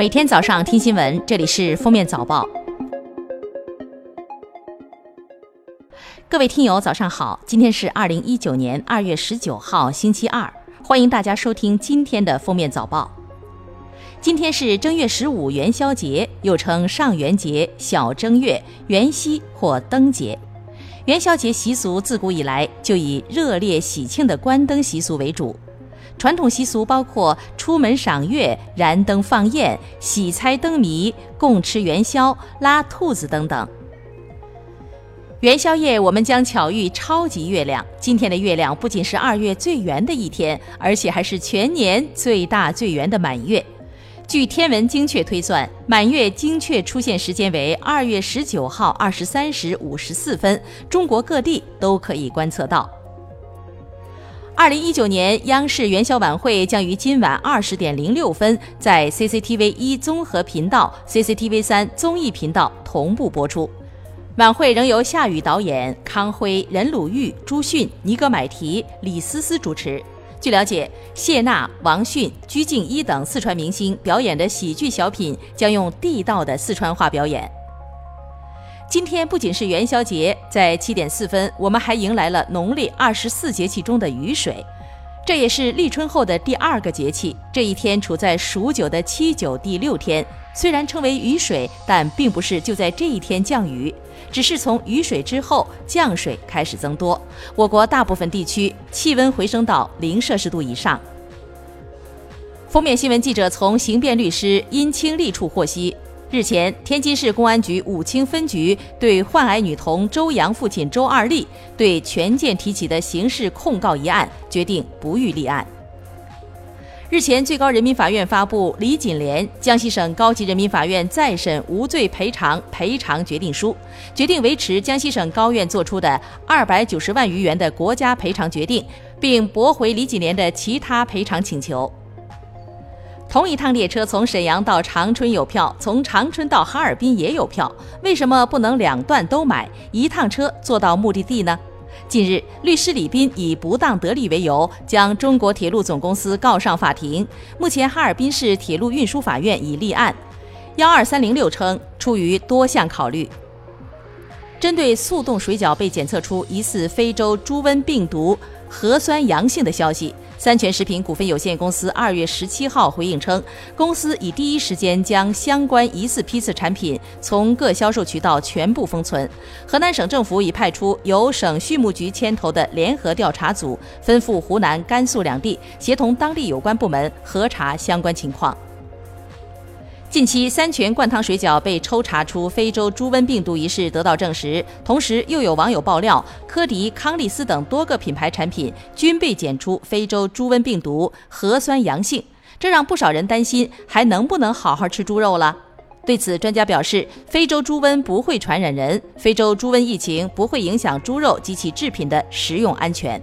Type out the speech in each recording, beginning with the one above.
每天早上听新闻，这里是封面早报。各位听友，早上好！今天是二零一九年二月十九号，星期二，欢迎大家收听今天的封面早报。今天是正月十五元宵节，又称上元节、小正月、元夕或灯节。元宵节习俗自古以来就以热烈喜庆的观灯习俗为主。传统习俗包括出门赏月、燃灯放焰、喜猜灯谜、共吃元宵、拉兔子等等。元宵夜，我们将巧遇超级月亮。今天的月亮不仅是二月最圆的一天，而且还是全年最大最圆的满月。据天文精确推算，满月精确出现时间为二月十九号二十三时五十四分，中国各地都可以观测到。二零一九年央视元宵晚会将于今晚二十点零六分在 CCTV 一综合频道、CCTV 三综艺频道同步播出。晚会仍由夏雨导演、康辉、任鲁豫、朱迅、尼格买提、李思思主持。据了解，谢娜、王迅、鞠婧祎等四川明星表演的喜剧小品将用地道的四川话表演。今天不仅是元宵节，在七点四分，我们还迎来了农历二十四节气中的雨水，这也是立春后的第二个节气。这一天处在数九的七九第六天，虽然称为雨水，但并不是就在这一天降雨，只是从雨水之后降水开始增多。我国大部分地区气温回升到零摄氏度以上。封面新闻记者从刑辩律师殷清丽处获悉。日前，天津市公安局武清分局对患癌女童周阳父亲周二立对权健提起的刑事控告一案决定不予立案。日前，最高人民法院发布李锦莲江西省高级人民法院再审无罪赔偿赔偿决定书，决定维持江西省高院作出的二百九十万余元的国家赔偿决定，并驳回李锦莲的其他赔偿请求。同一趟列车从沈阳到长春有票，从长春到哈尔滨也有票，为什么不能两段都买，一趟车坐到目的地呢？近日，律师李斌以不当得利为由，将中国铁路总公司告上法庭。目前，哈尔滨市铁路运输法院已立案。幺二三零六称，出于多项考虑，针对速冻水饺被检测出疑似非洲猪瘟病毒核酸阳性的消息。三全食品股份有限公司二月十七号回应称，公司已第一时间将相关疑似批次产品从各销售渠道全部封存。河南省政府已派出由省畜牧局牵头的联合调查组，奔赴湖南、甘肃两地，协同当地有关部门核查相关情况。近期，三全灌汤水饺被抽查出非洲猪瘟病毒一事得到证实，同时又有网友爆料，科迪、康利斯等多个品牌产品均被检出非洲猪瘟病毒核酸阳性，这让不少人担心还能不能好好吃猪肉了。对此，专家表示，非洲猪瘟不会传染人，非洲猪瘟疫情不会影响猪肉及其制品的食用安全。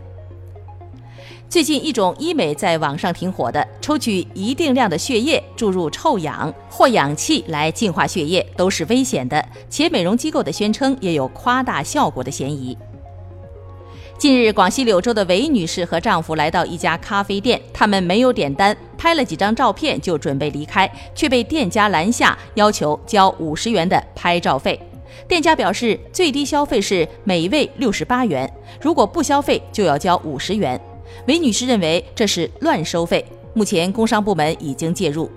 最近一种医美在网上挺火的，抽取一定量的血液注入臭氧或氧气来净化血液，都是危险的，且美容机构的宣称也有夸大效果的嫌疑。近日，广西柳州的韦女士和丈夫来到一家咖啡店，他们没有点单，拍了几张照片就准备离开，却被店家拦下，要求交五十元的拍照费。店家表示，最低消费是每位六十八元，如果不消费就要交五十元。韦女士认为这是乱收费，目前工商部门已经介入。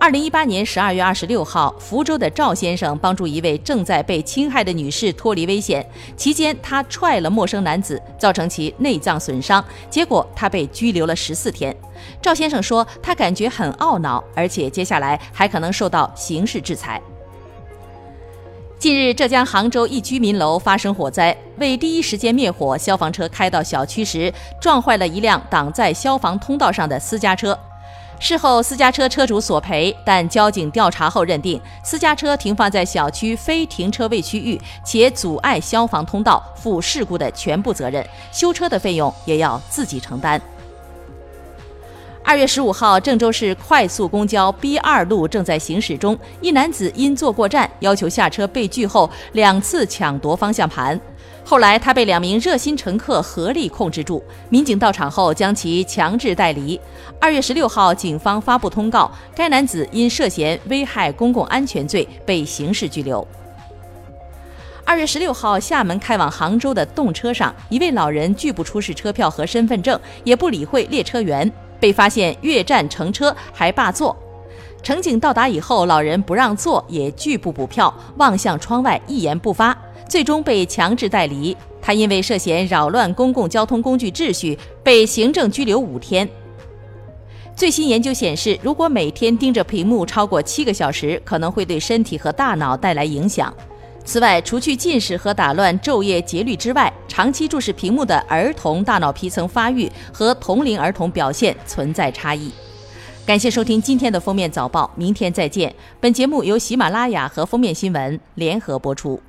二零一八年十二月二十六号，福州的赵先生帮助一位正在被侵害的女士脱离危险，期间他踹了陌生男子，造成其内脏损伤，结果他被拘留了十四天。赵先生说，他感觉很懊恼，而且接下来还可能受到刑事制裁。近日，浙江杭州一居民楼发生火灾，为第一时间灭火，消防车开到小区时撞坏了一辆挡在消防通道上的私家车。事后，私家车车主索赔，但交警调查后认定私家车停放在小区非停车位区域，且阻碍消防通道，负事故的全部责任，修车的费用也要自己承担。二月十五号，郑州市快速公交 B 二路正在行驶中，一男子因坐过站，要求下车被拒后，两次抢夺方向盘。后来他被两名热心乘客合力控制住，民警到场后将其强制带离。二月十六号，警方发布通告，该男子因涉嫌危害公共安全罪被刑事拘留。二月十六号，厦门开往杭州的动车上，一位老人拒不出示车票和身份证，也不理会列车员，被发现越站乘车还霸座。乘警到达以后，老人不让座，也拒不补票，望向窗外，一言不发，最终被强制带离。他因为涉嫌扰乱公共交通工具秩序，被行政拘留五天。最新研究显示，如果每天盯着屏幕超过七个小时，可能会对身体和大脑带来影响。此外，除去近视和打乱昼夜节律之外，长期注视屏幕的儿童大脑皮层发育和同龄儿童表现存在差异。感谢收听今天的封面早报，明天再见。本节目由喜马拉雅和封面新闻联合播出。